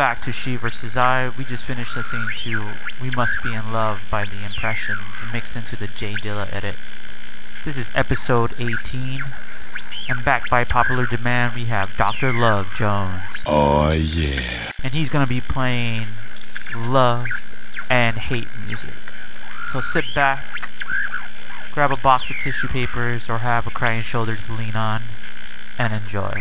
back to She versus I. We just finished listening to We Must Be in Love by The Impressions, mixed into the J Dilla edit. This is episode 18, and back by popular demand, we have Dr. Love Jones. Oh, yeah. And he's gonna be playing love and hate music. So sit back, grab a box of tissue papers, or have a crying shoulder to lean on, and enjoy.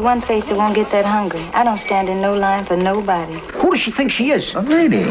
One face that won't get that hungry. I don't stand in no line for nobody. Who does she think she is? A lady.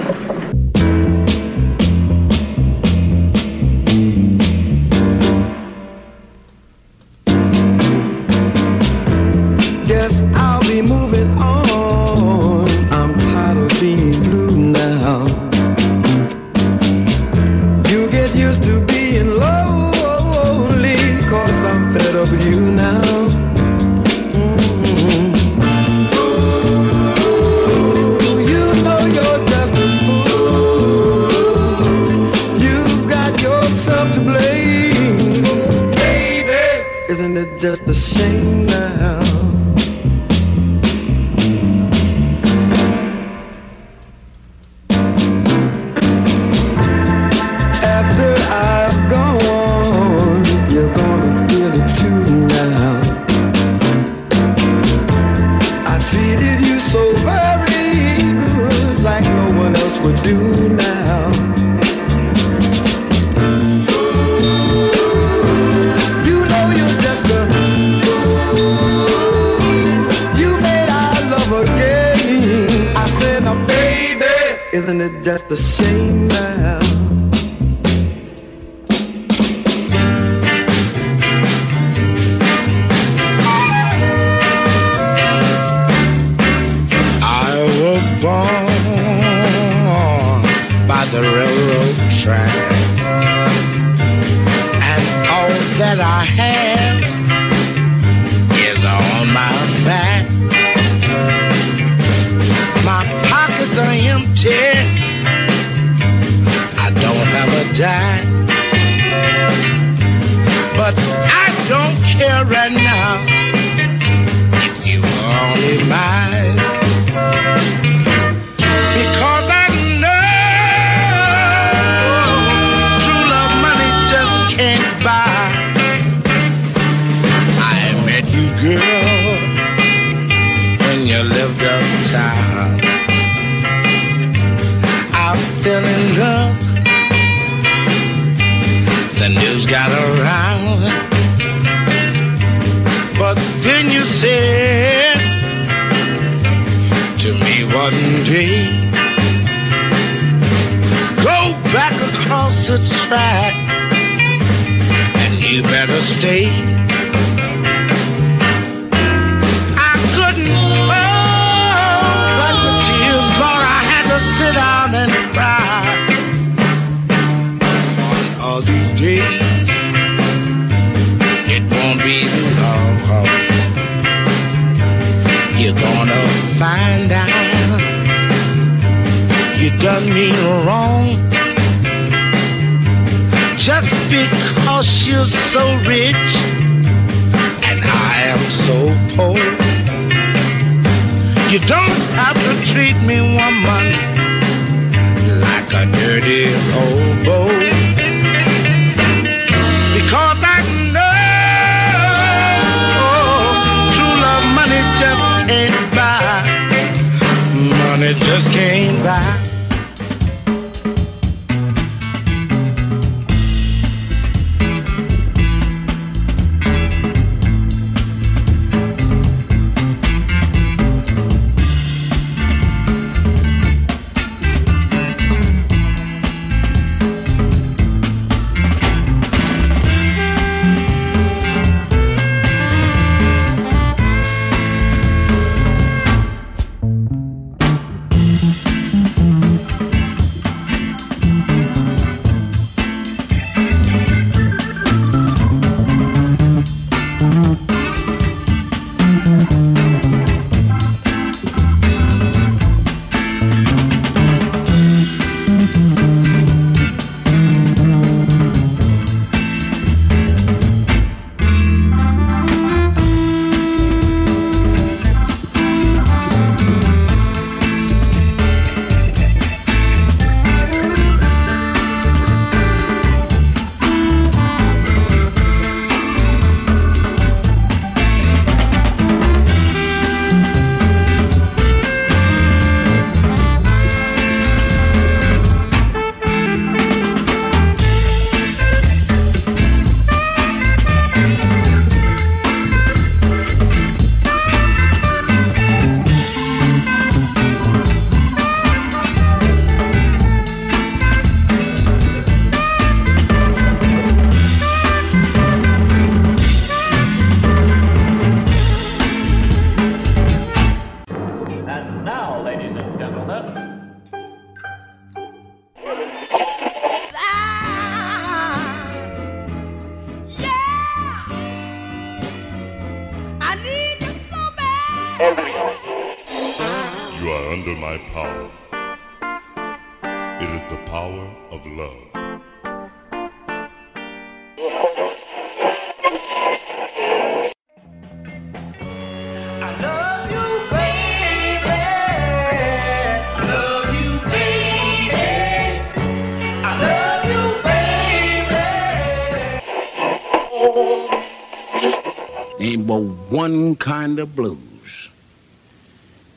kind of blues.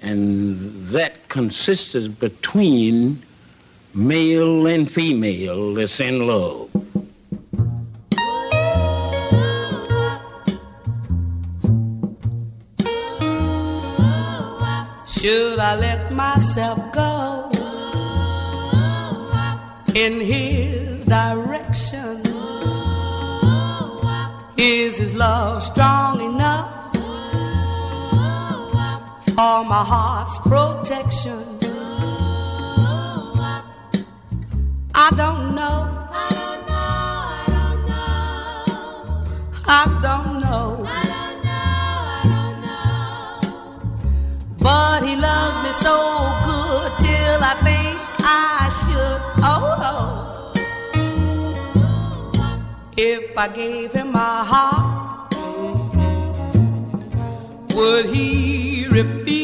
And that consists between male and female that's in love. Should I let myself go in his direction? Is his love strong enough? all my heart's protection. I don't know. I don't know. I don't know. But he loves me so good till I think I should. Oh, oh. If I gave him my heart, would he? refuse.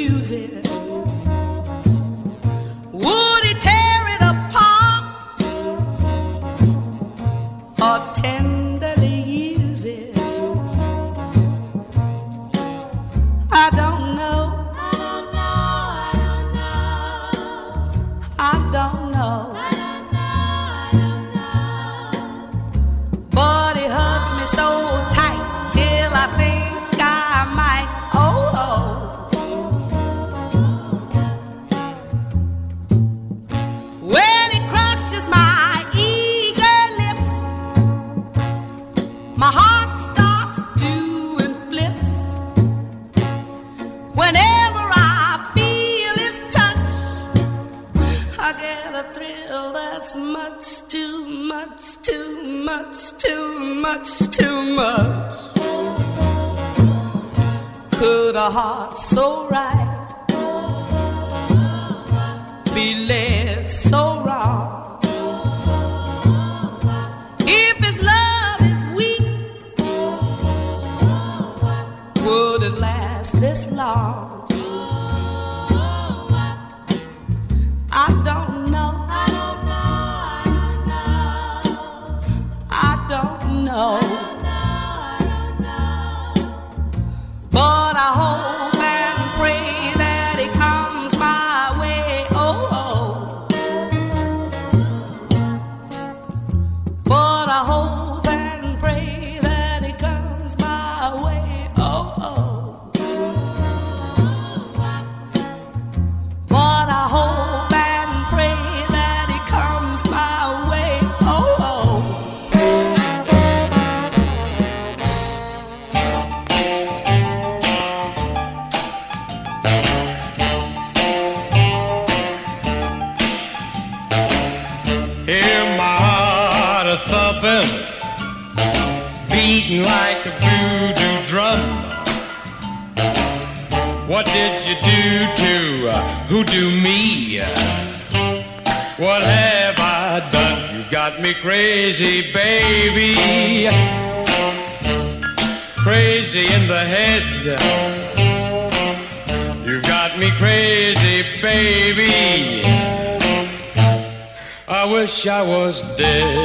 was dead.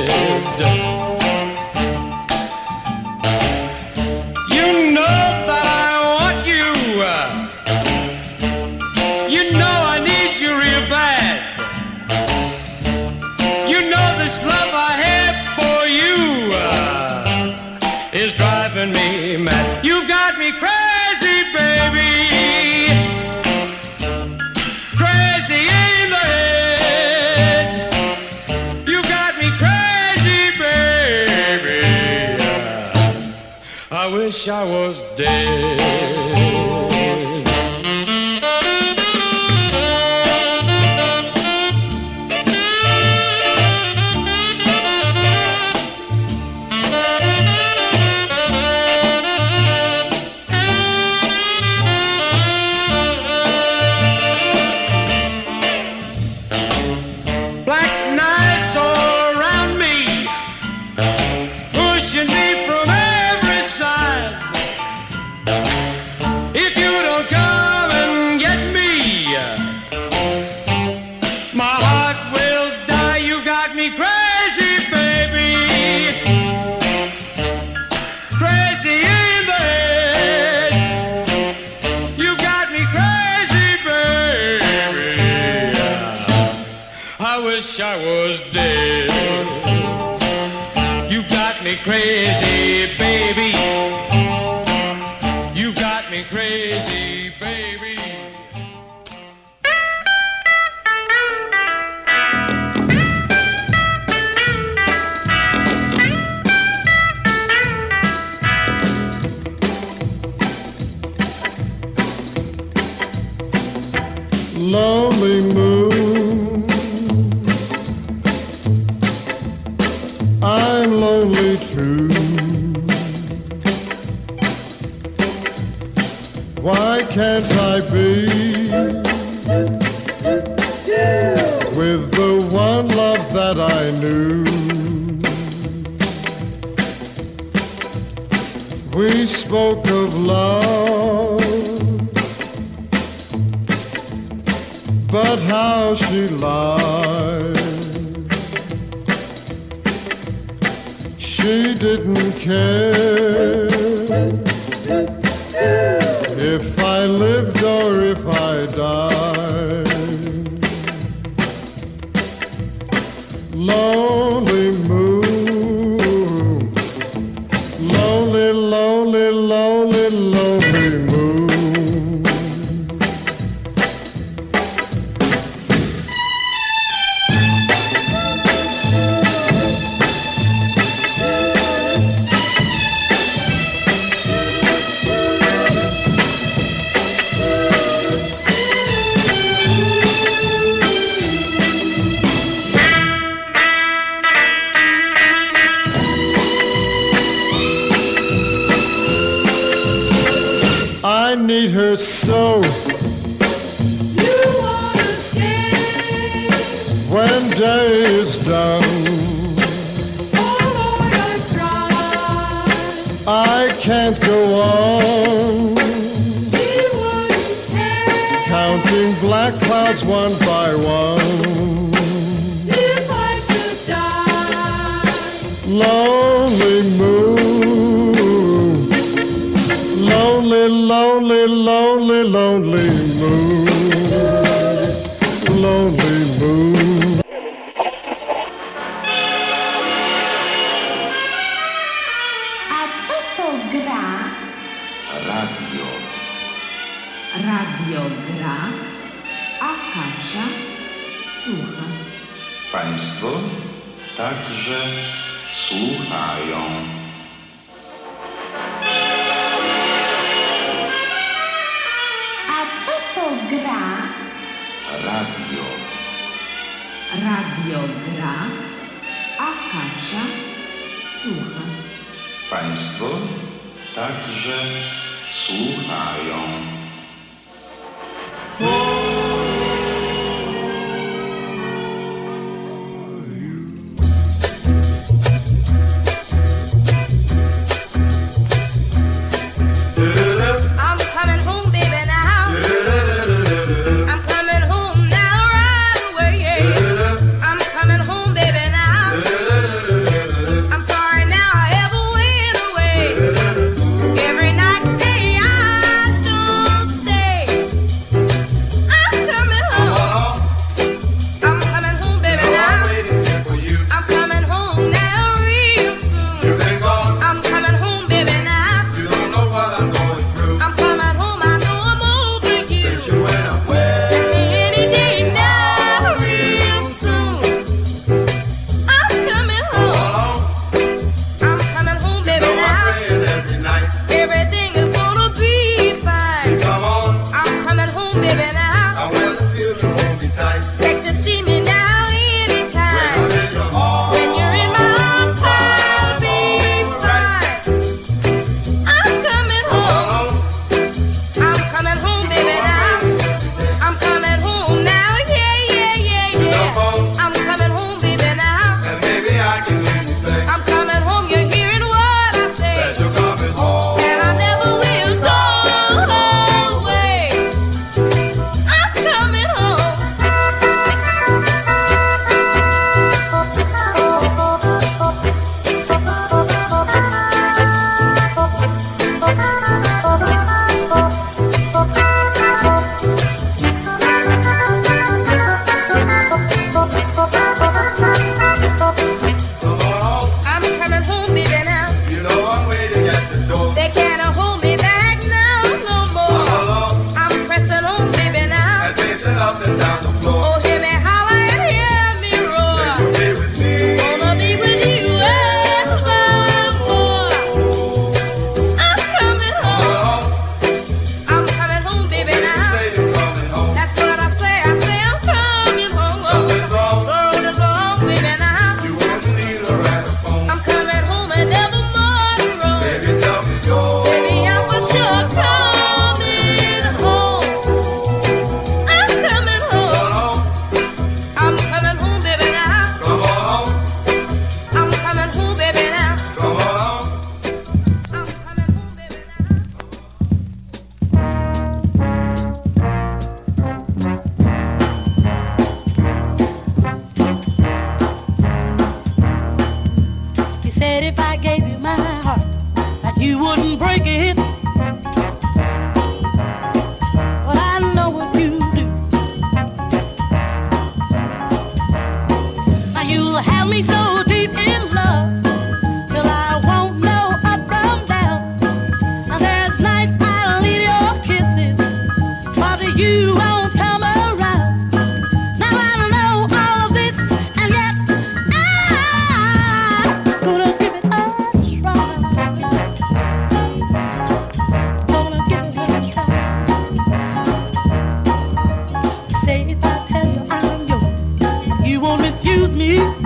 Wish I was dead. You've got me crazy, baby. You've got me crazy, baby. lonely She didn't care Lonely, lonely, lonely, lonely moon. Lonely moon. A co gra? Radio. Radio gra, a Kasia słucha. Państwo także słuchają. Gra? Radio. Radio gra, a Kasia słucha. Państwo także słuchają. excuse me.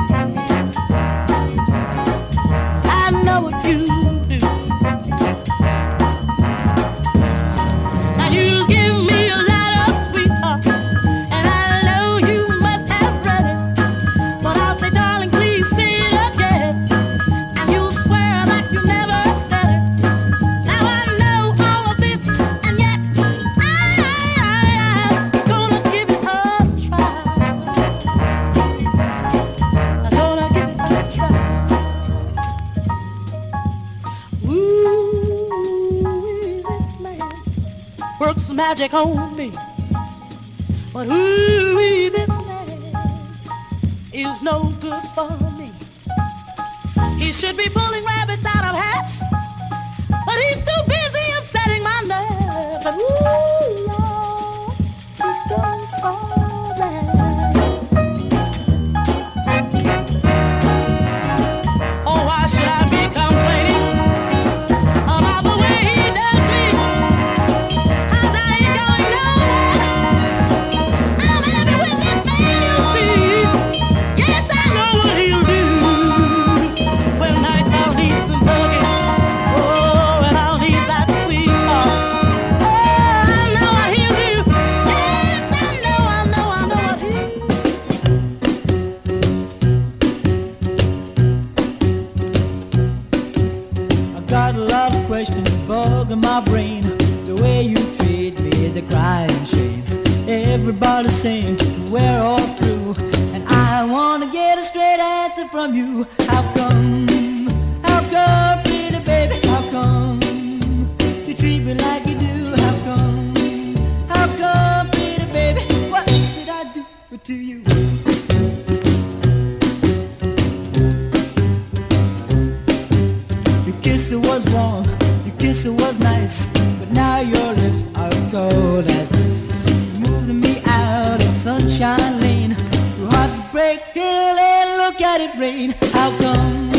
Take on me. But who? look it rain. How come?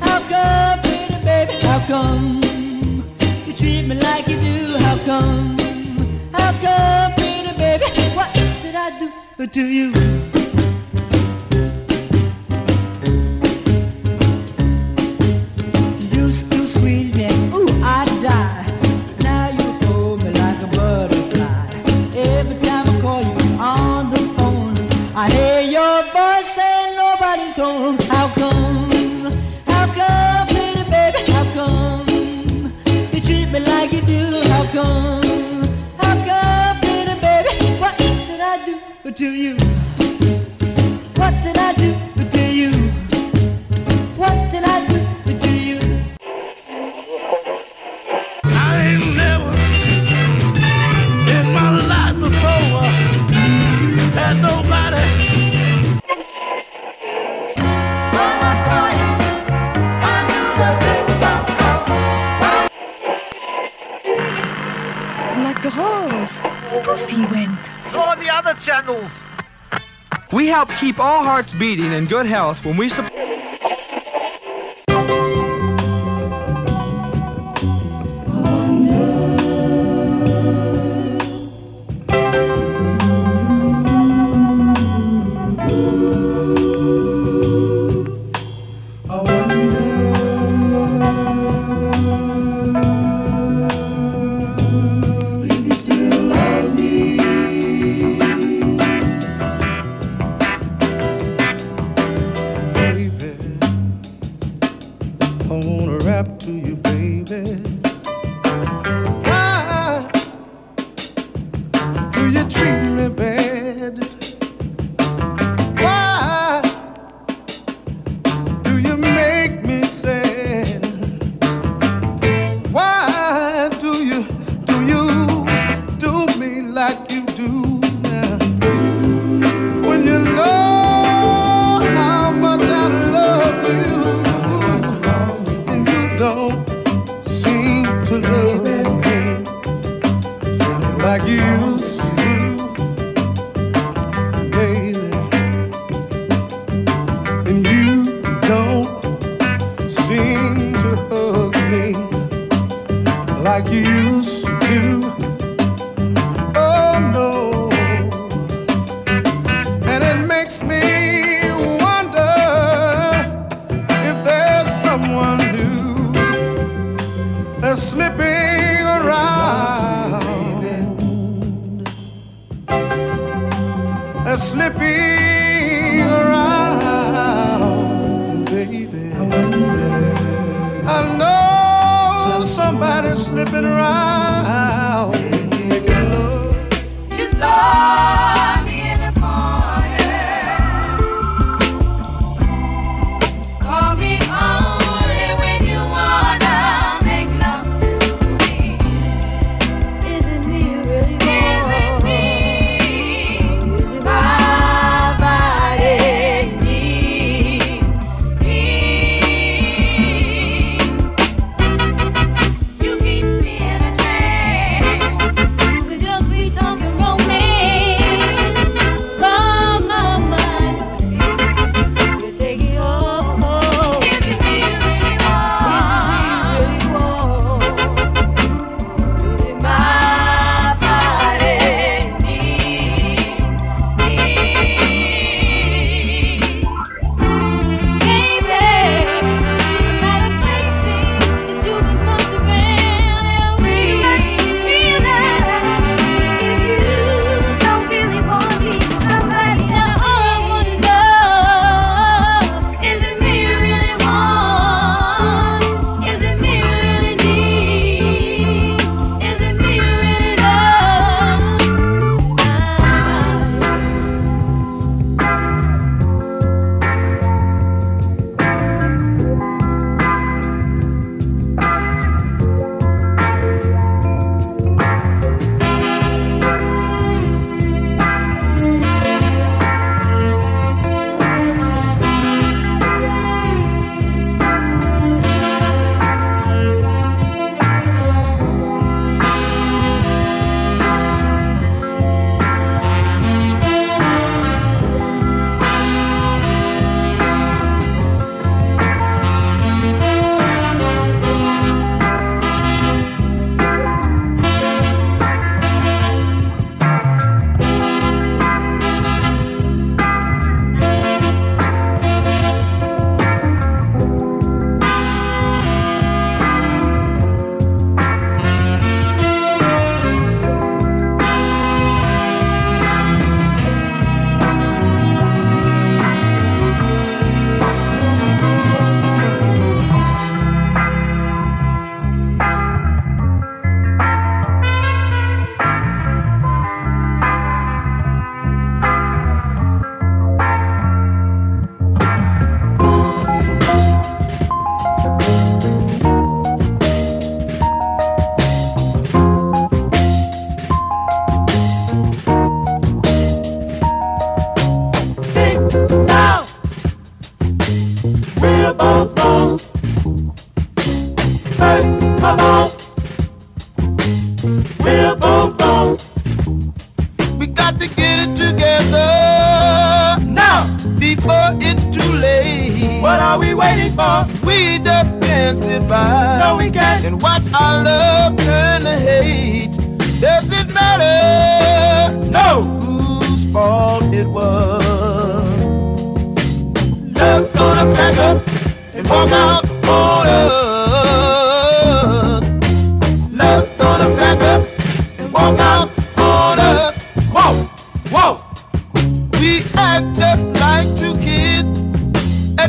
How come, pretty baby? How come you treat me like you do? How come? How come, pretty baby? What did I do to you? help keep all hearts beating in good health when we support.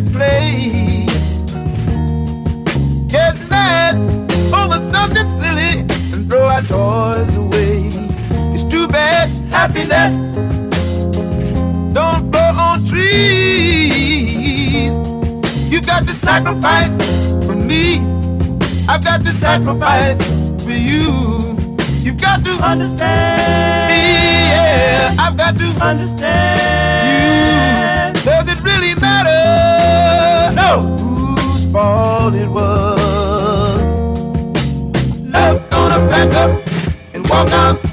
that place. Get mad over something silly and throw our toys away. It's too bad happiness don't grow on trees. You got to sacrifice for me. I've got to sacrifice for you. You've got to understand me. Yeah, I've got to understand you. all it was. Love's gonna back up and walk out.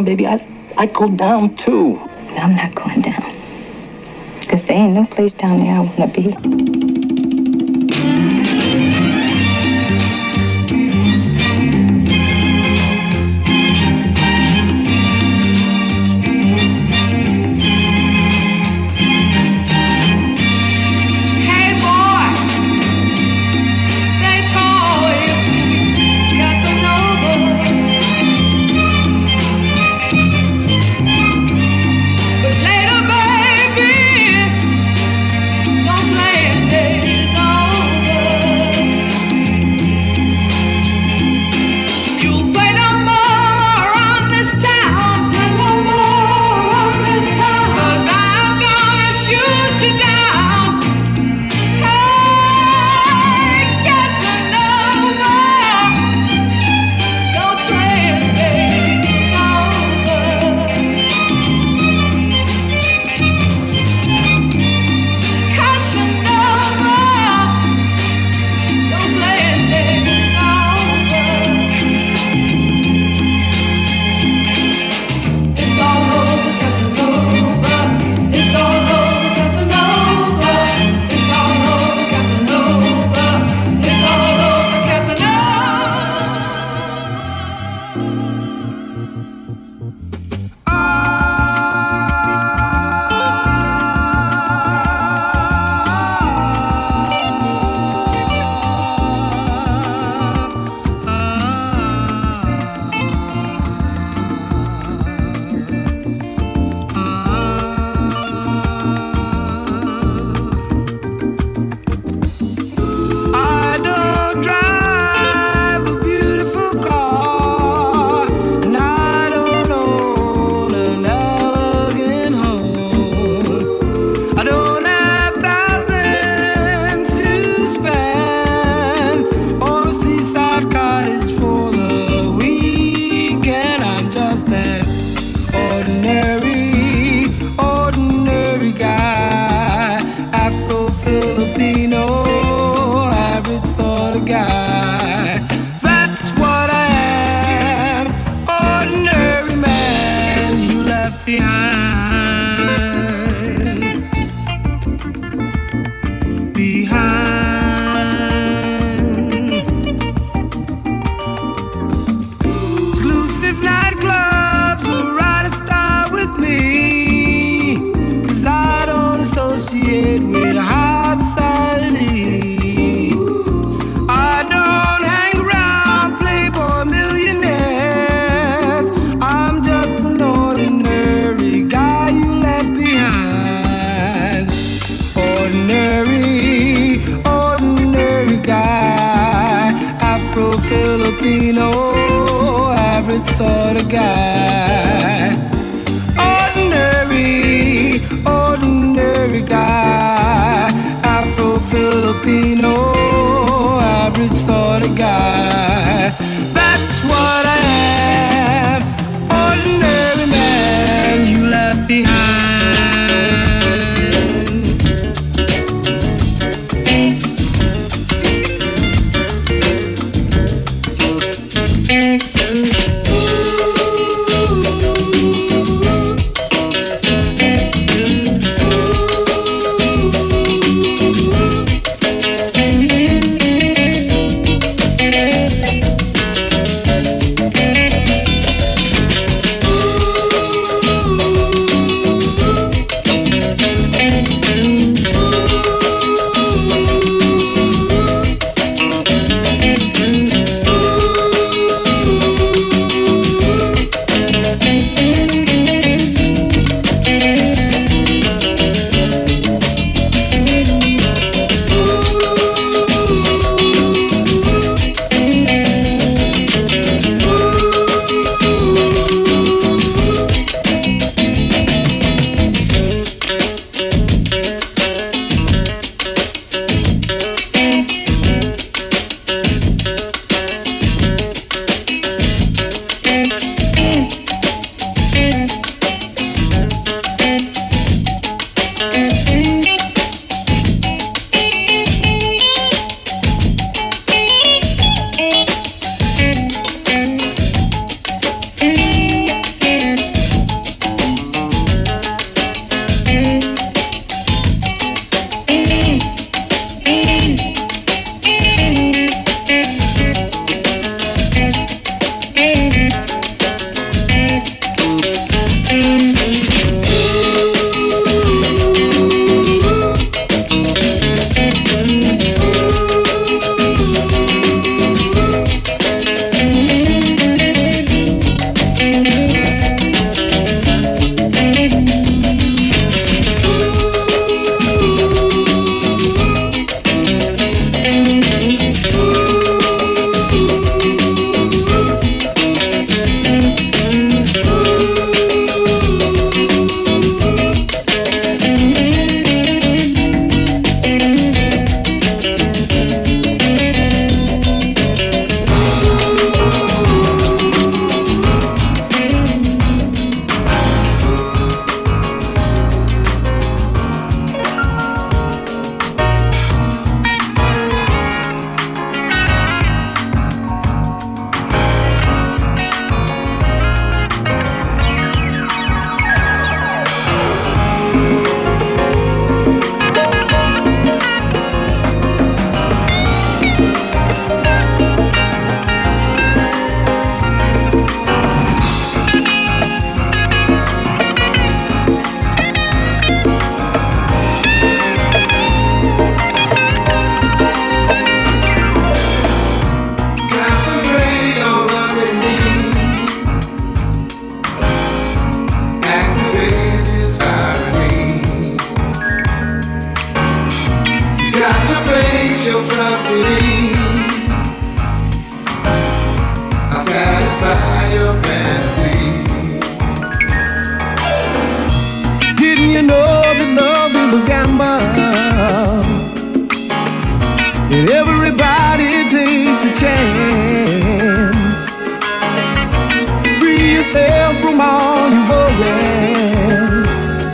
down, baby. I, I go down too. I'm not going down. Because there ain't no place down there I want to be.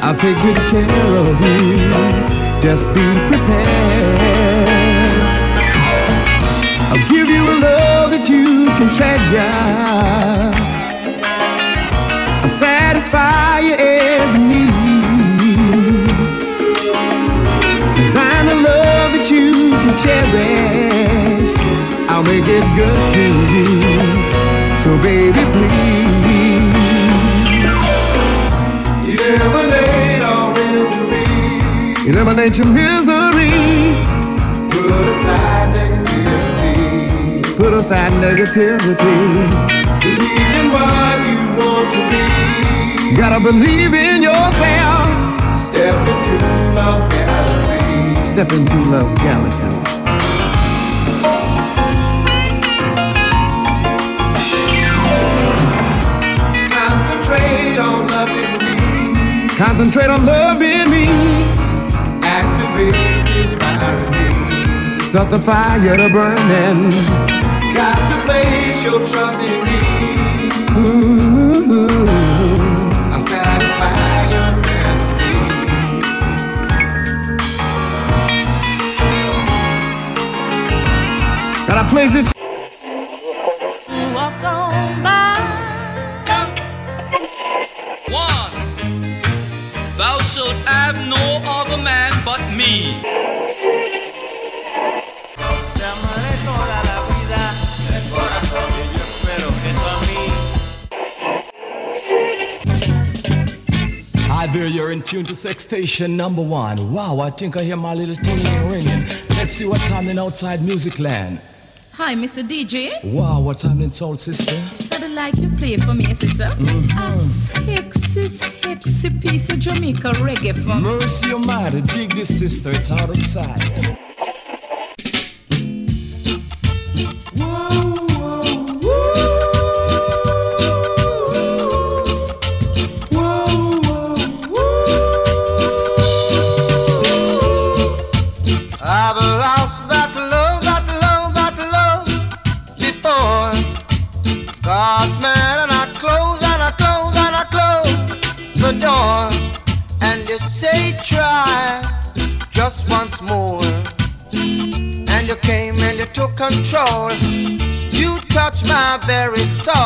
I'll take good care of you. Just be prepared. I'll give you a love that you can treasure. I'll satisfy your every need. Design a love that you can cherish. I'll make it good to you. So baby, please. You never know eliminate your misery. Put aside negativity. Put aside negativity. Believe in what you want to be. You gotta believe in yourself. Step into love's galaxy. Step into love's galaxy. Concentrate on loving me. Concentrate on loving Start the fire to burning. Got to place your trust in me. Ooh, I'll satisfy your fantasy. Gotta place it. Sex Station number one. Wow, I think I hear my little ting ringing. Let's see what's happening outside Music Land. Hi, Mr. DJ. Wow, what's happening, soul sister? I'd like you play for me, eh, sister. Mm-hmm. A sexy, sexy piece of Jamaica reggae for me. Mercy Almighty, dig this sister, it's out of sight. My very soul.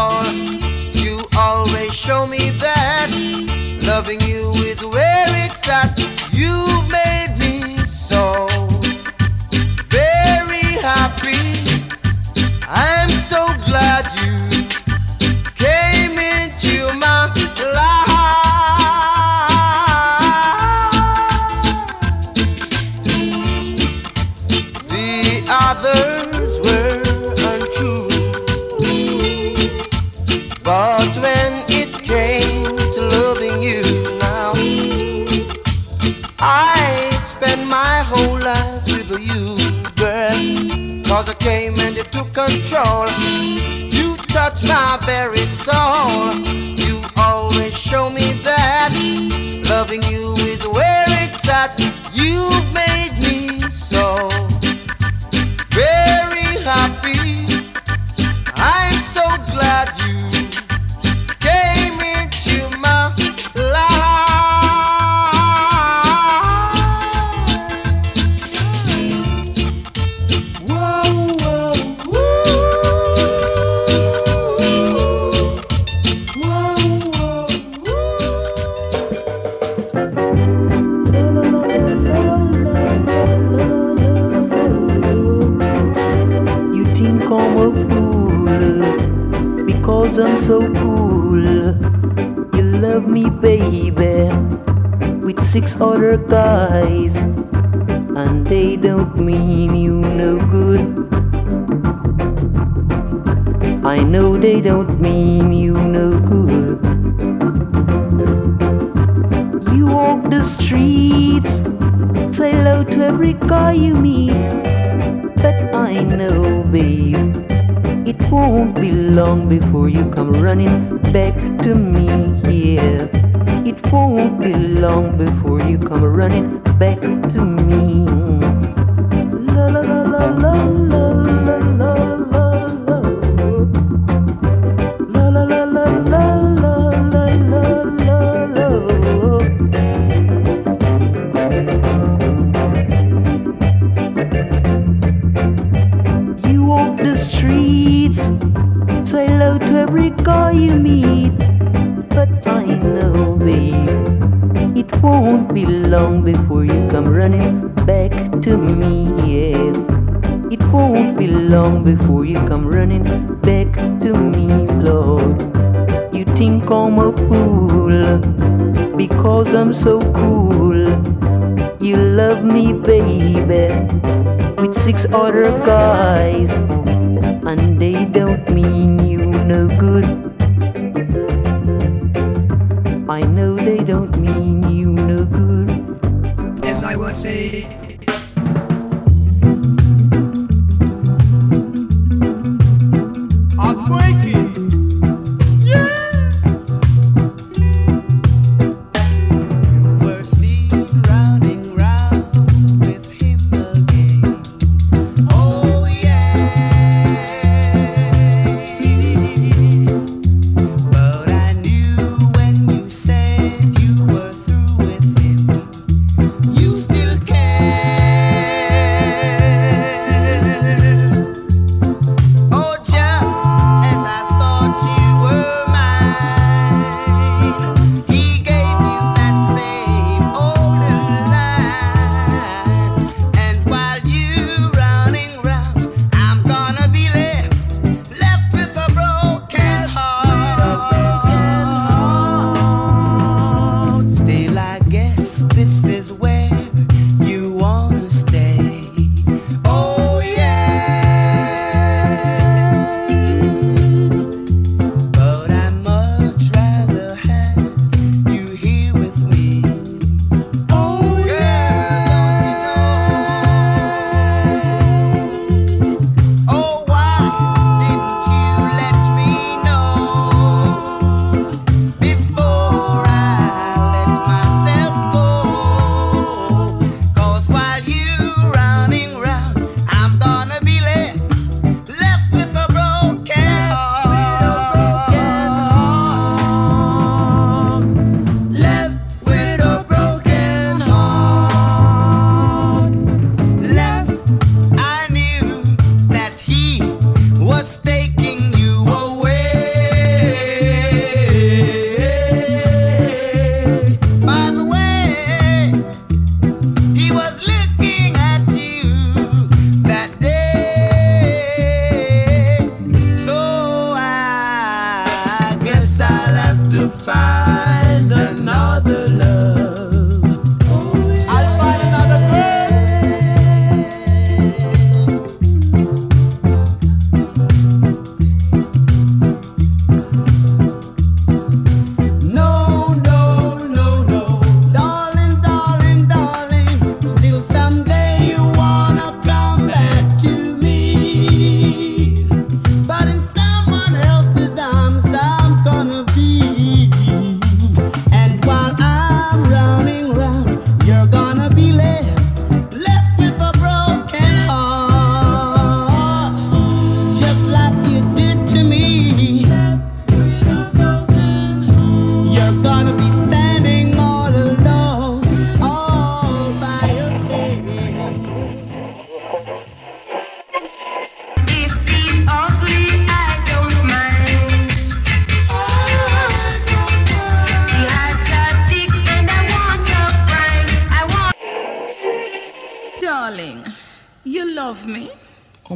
And they don't mean you no good. I know they don't mean you no good. You walk the streets, say hello to every guy you meet. But I know, babe, it won't be long before you come running back to me. Yeah, it won't be long before you come running back to me. La la la la la la long before you come running back to me. Yeah. It won't be long before you come running back to me, Lord. You think I'm a fool because I'm so cool. You love me, baby, with six other guys, and they don't mean you no good. Galaxy.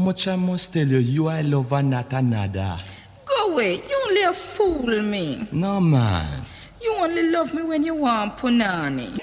much I must tell you, you I love her, not another. Go away. You only a fool me. No, man. You only love me when you want punani.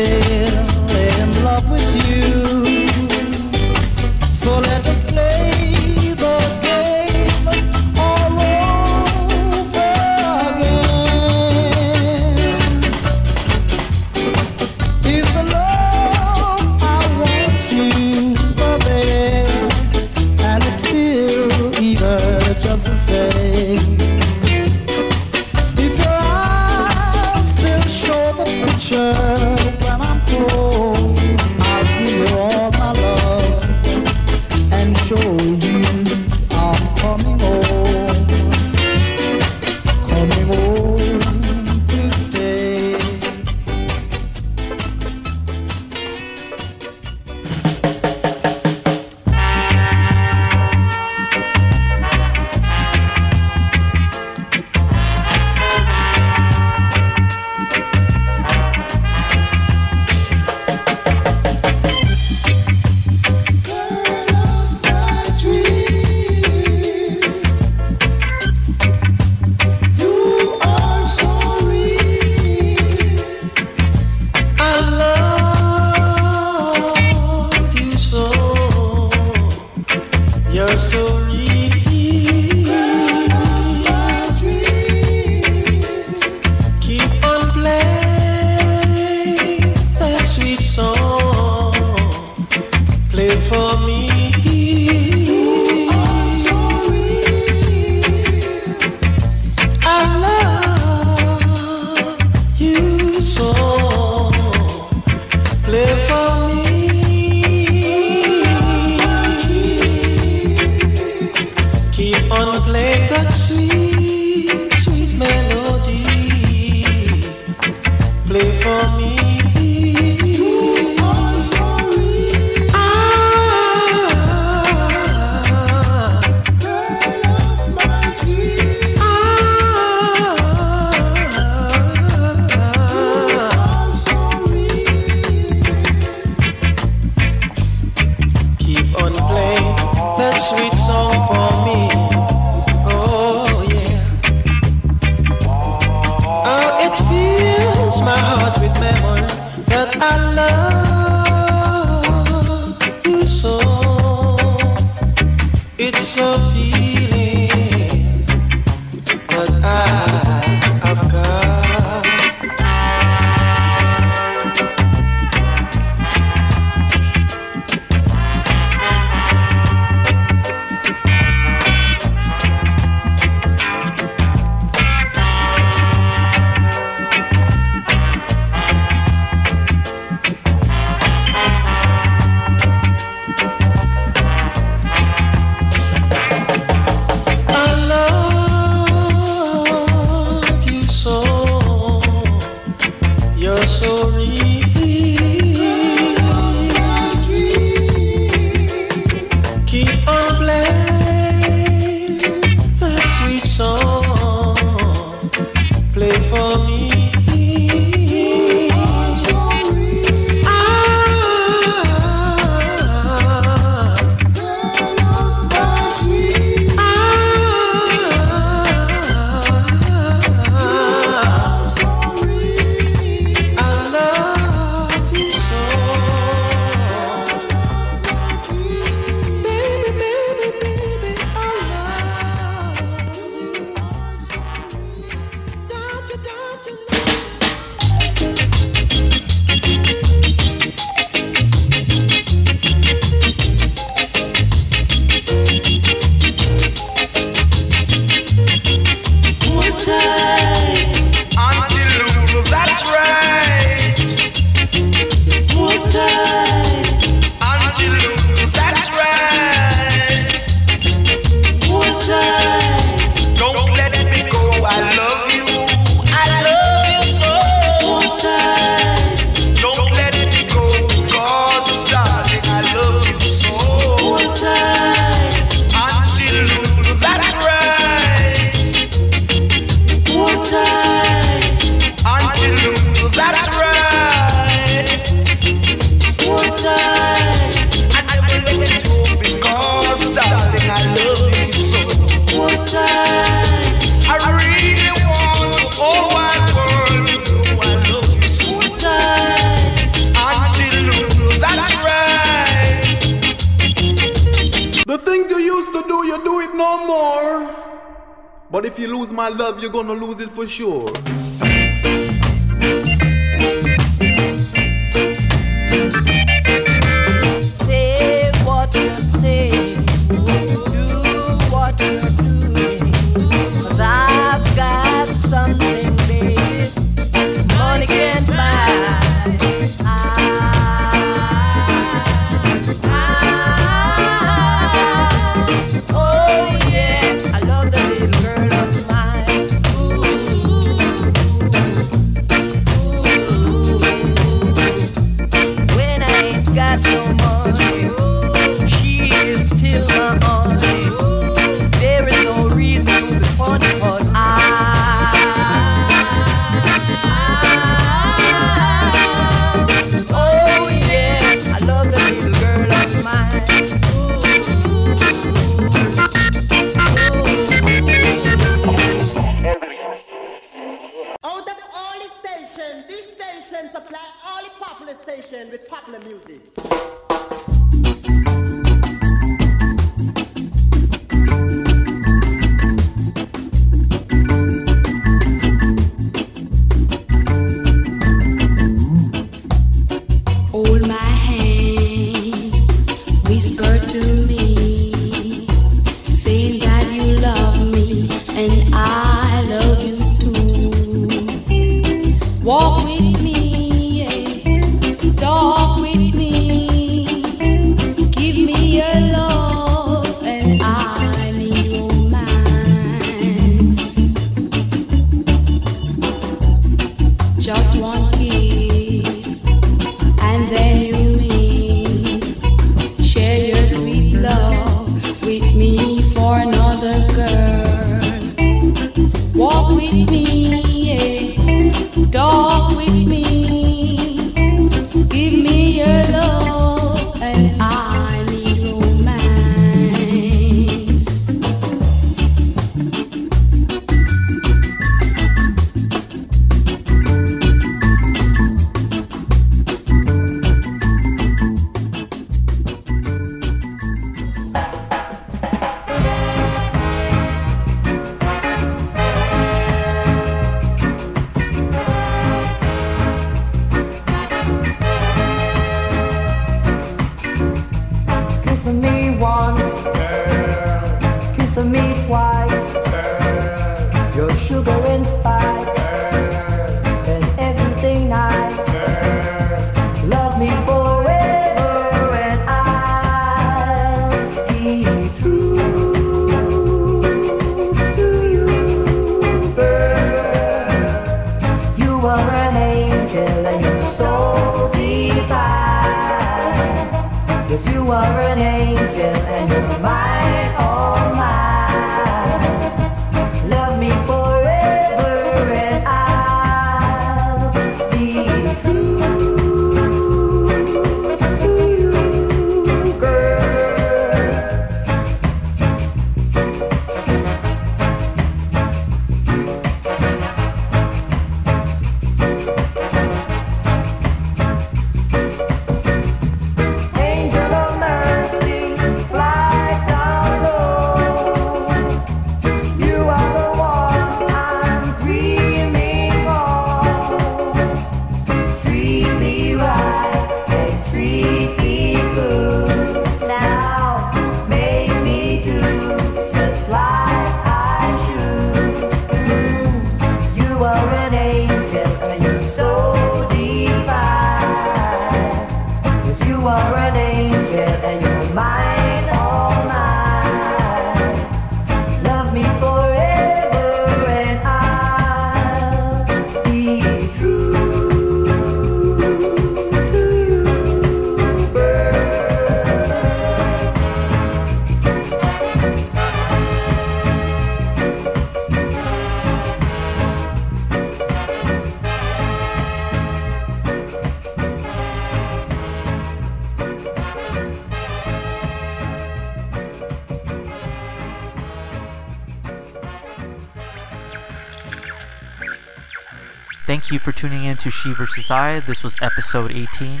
to She vs. I. This was episode 18.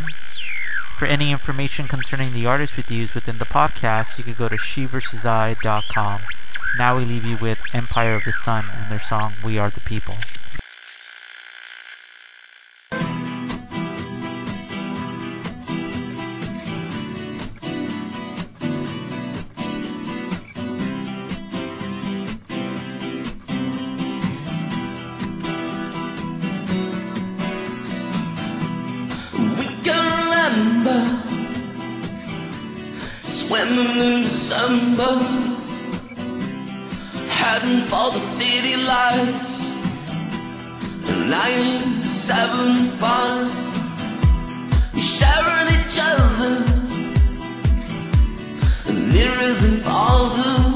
For any information concerning the artists we use within the podcast, you can go to sheversusi.com. Now we leave you with Empire of the Sun and their song We Are the heading for the city lights. Nine, seven, five, we sharing each other nearer than farther.